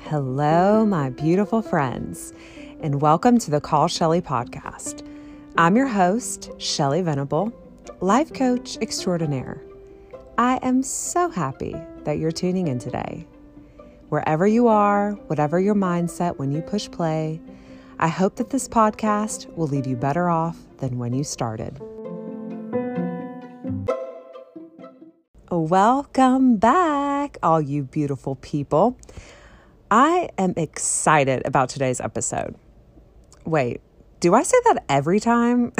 Hello, my beautiful friends, and welcome to the Call Shelly podcast. I'm your host, Shelly Venable, life coach extraordinaire. I am so happy that you're tuning in today. Wherever you are, whatever your mindset when you push play, I hope that this podcast will leave you better off than when you started. Welcome back, all you beautiful people. I am excited about today's episode. Wait, do I say that every time?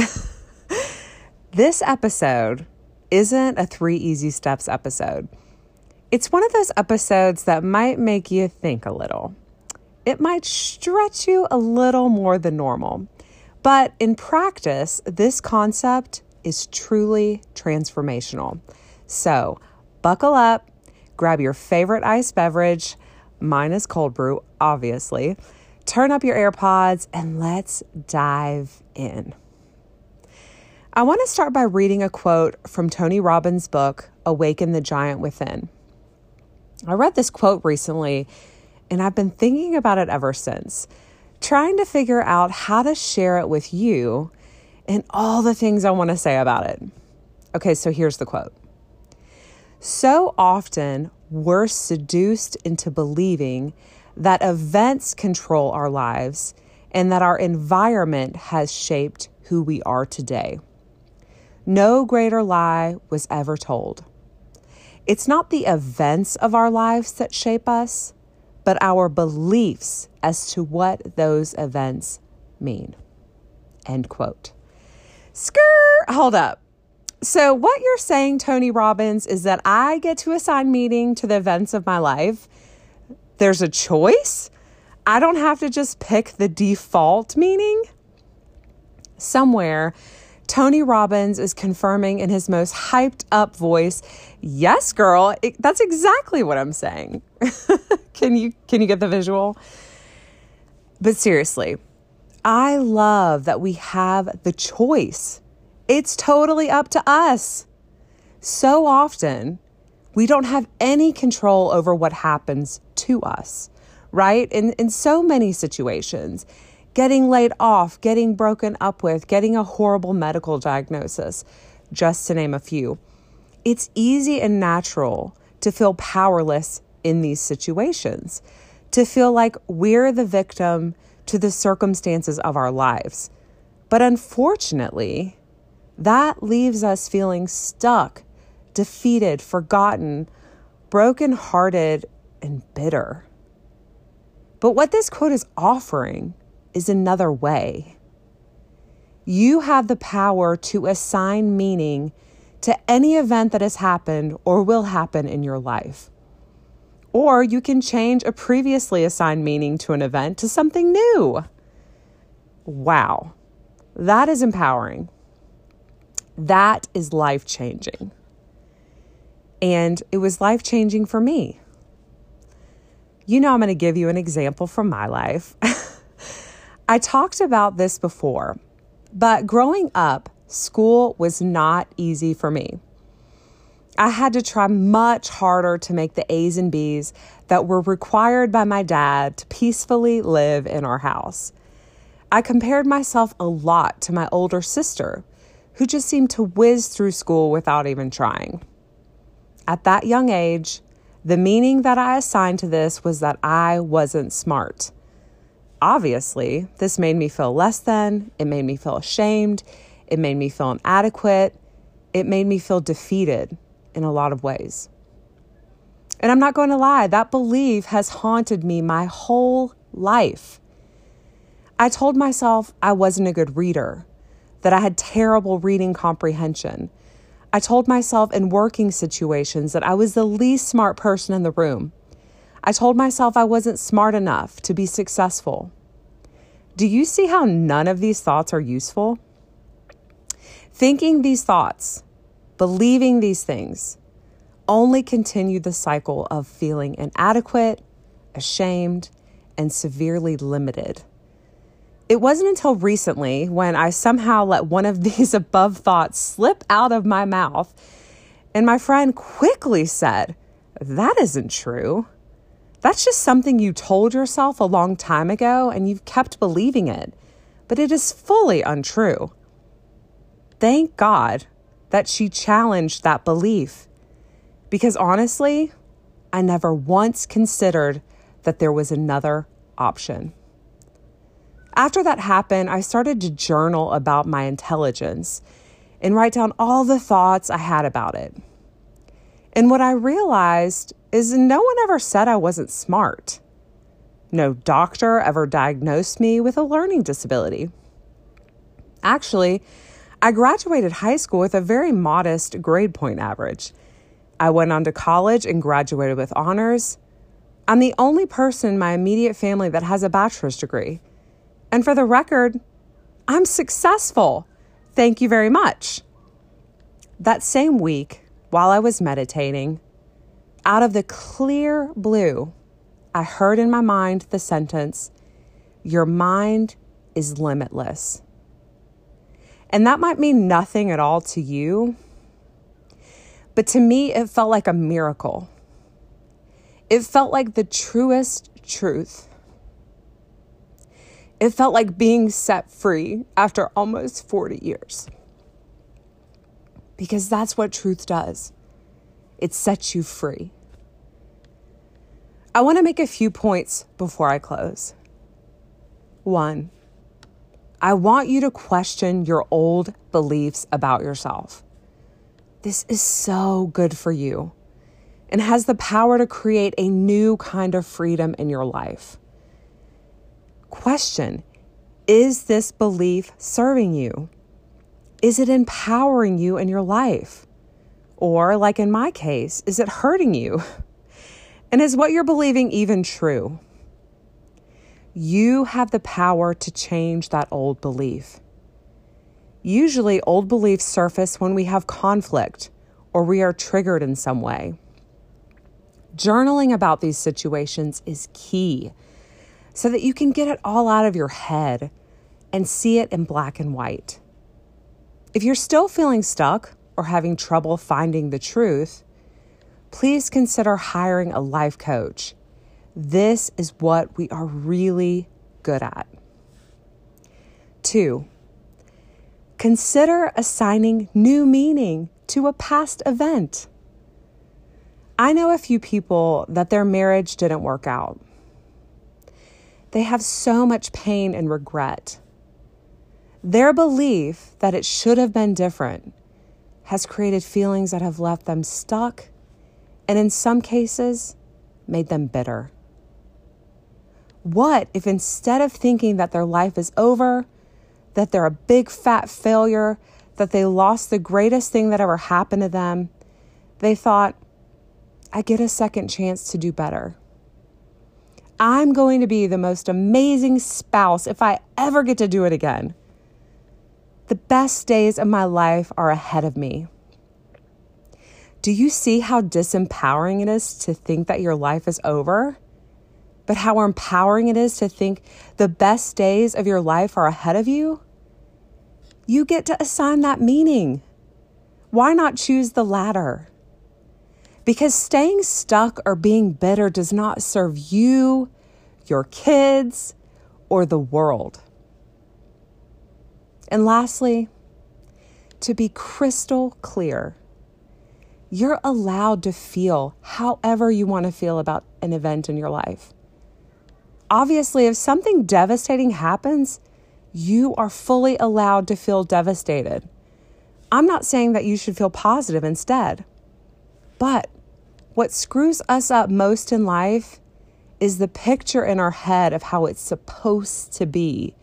this episode isn't a three easy steps episode. It's one of those episodes that might make you think a little. It might stretch you a little more than normal. But in practice, this concept is truly transformational. So, buckle up, grab your favorite iced beverage, mine is cold brew, obviously. Turn up your AirPods and let's dive in. I want to start by reading a quote from Tony Robbins' book, Awaken the Giant Within. I read this quote recently and I've been thinking about it ever since, trying to figure out how to share it with you and all the things I want to say about it. Okay, so here's the quote so often, we're seduced into believing that events control our lives and that our environment has shaped who we are today. No greater lie was ever told. It's not the events of our lives that shape us, but our beliefs as to what those events mean. End quote. Skirt, hold up. So, what you're saying, Tony Robbins, is that I get to assign meaning to the events of my life. There's a choice. I don't have to just pick the default meaning. Somewhere, Tony Robbins is confirming in his most hyped up voice, "Yes, girl, it, that's exactly what I'm saying." can you can you get the visual? But seriously, I love that we have the choice it's totally up to us. So often, we don't have any control over what happens to us, right? In, in so many situations, getting laid off, getting broken up with, getting a horrible medical diagnosis, just to name a few. It's easy and natural to feel powerless in these situations, to feel like we're the victim to the circumstances of our lives. But unfortunately, that leaves us feeling stuck, defeated, forgotten, broken-hearted, and bitter. But what this quote is offering is another way. You have the power to assign meaning to any event that has happened or will happen in your life. Or you can change a previously assigned meaning to an event to something new. Wow, that is empowering. That is life changing. And it was life changing for me. You know, I'm going to give you an example from my life. I talked about this before, but growing up, school was not easy for me. I had to try much harder to make the A's and B's that were required by my dad to peacefully live in our house. I compared myself a lot to my older sister, who just seemed to whiz through school without even trying. At that young age, the meaning that I assigned to this was that I wasn't smart. Obviously, this made me feel less than, it made me feel ashamed, it made me feel inadequate, it made me feel defeated in a lot of ways. And I'm not going to lie, that belief has haunted me my whole life. I told myself I wasn't a good reader that I had terrible reading comprehension. I told myself in working situations that I was the least smart person in the room. I told myself I wasn't smart enough to be successful. Do you see how none of these thoughts are useful? Thinking these thoughts, believing these things, only continue the cycle of feeling inadequate, ashamed, and severely limited. It wasn't until recently when I somehow let one of these above thoughts slip out of my mouth And my friend quickly said, That isn't true. That's just something you told yourself a long time ago and you've kept believing it, but it is fully untrue. Thank God that she challenged that belief because honestly, I never once considered that there was another option. After that happened, I started to journal about my intelligence and write down all the thoughts I had about it. And what I realized is no one ever said I wasn't smart. No doctor ever diagnosed me with a learning disability. Actually, I graduated high school with a very modest grade point average. I went on to college and graduated with honors. I'm the only person in my immediate family that has a bachelor's degree. And for the record, I'm successful. Thank you very much. That same week, while I was meditating, out of the clear blue, I heard in my mind the sentence, Your mind is limitless. And that might mean nothing at all to you, but to me, it felt like a miracle. It felt like the truest truth. It felt like being set free after almost 40 years. Because that's what truth does it sets you free. I want to make a few points before I close. One, I want you to question your old beliefs about yourself. This is so good for you and has the power to create a new kind of freedom in your life. Question Is this belief serving you? Is it empowering you in your life? Or, like in my case, is it hurting you? And is what you're believing even true? You have the power to change that old belief. Usually, old beliefs surface when we have conflict or we are triggered in some way. Journaling about these situations is key so that you can get it all out of your head and see it in black and white. If you're still feeling stuck or having trouble finding the truth, please consider hiring a life coach. This is what we are really good at. Two, consider assigning new meaning to a past event. I know a few people that their marriage didn't work out. They have so much pain and regret. Their belief that it should have been different has created feelings that have left them stuck and, in some cases, made them bitter. What if instead of thinking that their life is over, that they're a big fat failure, that they lost the greatest thing that ever happened to them, they thought, I get a second chance to do better. I'm going to be the most amazing spouse if I ever get to do it again. The best days of my life are ahead of me. Do you see how disempowering it is to think that your life is over? but how empowering it is to think the best days of your life are ahead of you, you get to assign that meaning. Why not choose the latter? Because staying stuck or being bitter does not serve you, your kids, or the world. And lastly, to be crystal clear, you're allowed to feel however you want to feel about an event in your life obviously, if something devastating happens, you are fully allowed to feel devastated. I'm not saying that you should feel positive instead. But what screws us up most in life is the picture in our head of how it's supposed to be.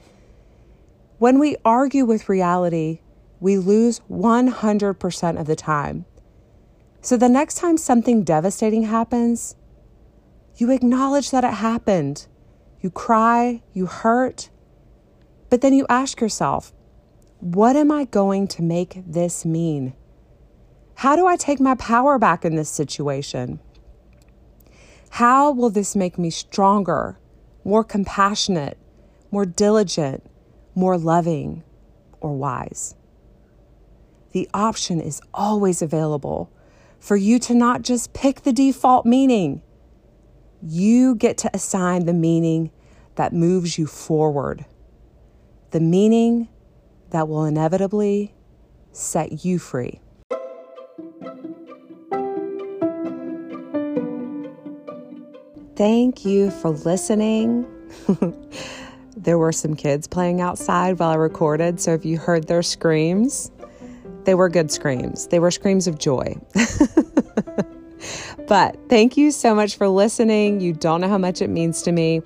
When we argue with reality, we lose 100% of the time. So the next time something devastating happens, you acknowledge that it happened you cry, you hurt, but then you ask yourself, what am I going to make this mean? How do I take my power back in this situation? How will this make me stronger, more compassionate, more diligent, more loving, or wise? The option is always available for you to not just pick the default meaning. You get to assign the meaning that moves you forward, the meaning that will inevitably set you free. Thank you for listening. there were some kids playing outside while I recorded, so if you heard their screams, they were good screams. They were screams of joy. but thank you so much for listening. You don't know how much it means to me.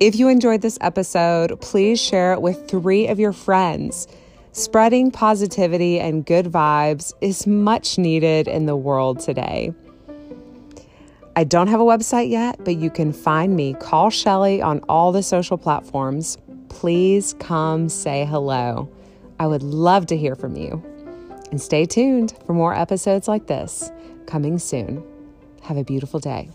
If you enjoyed this episode, please share it with three of your friends. Spreading positivity and good vibes is much needed in the world today. I don't have a website yet, but you can find me. Call Shelly on all the social platforms. Please come say hello. I would love to hear from you. And stay tuned for more episodes like this coming soon. Have a beautiful day.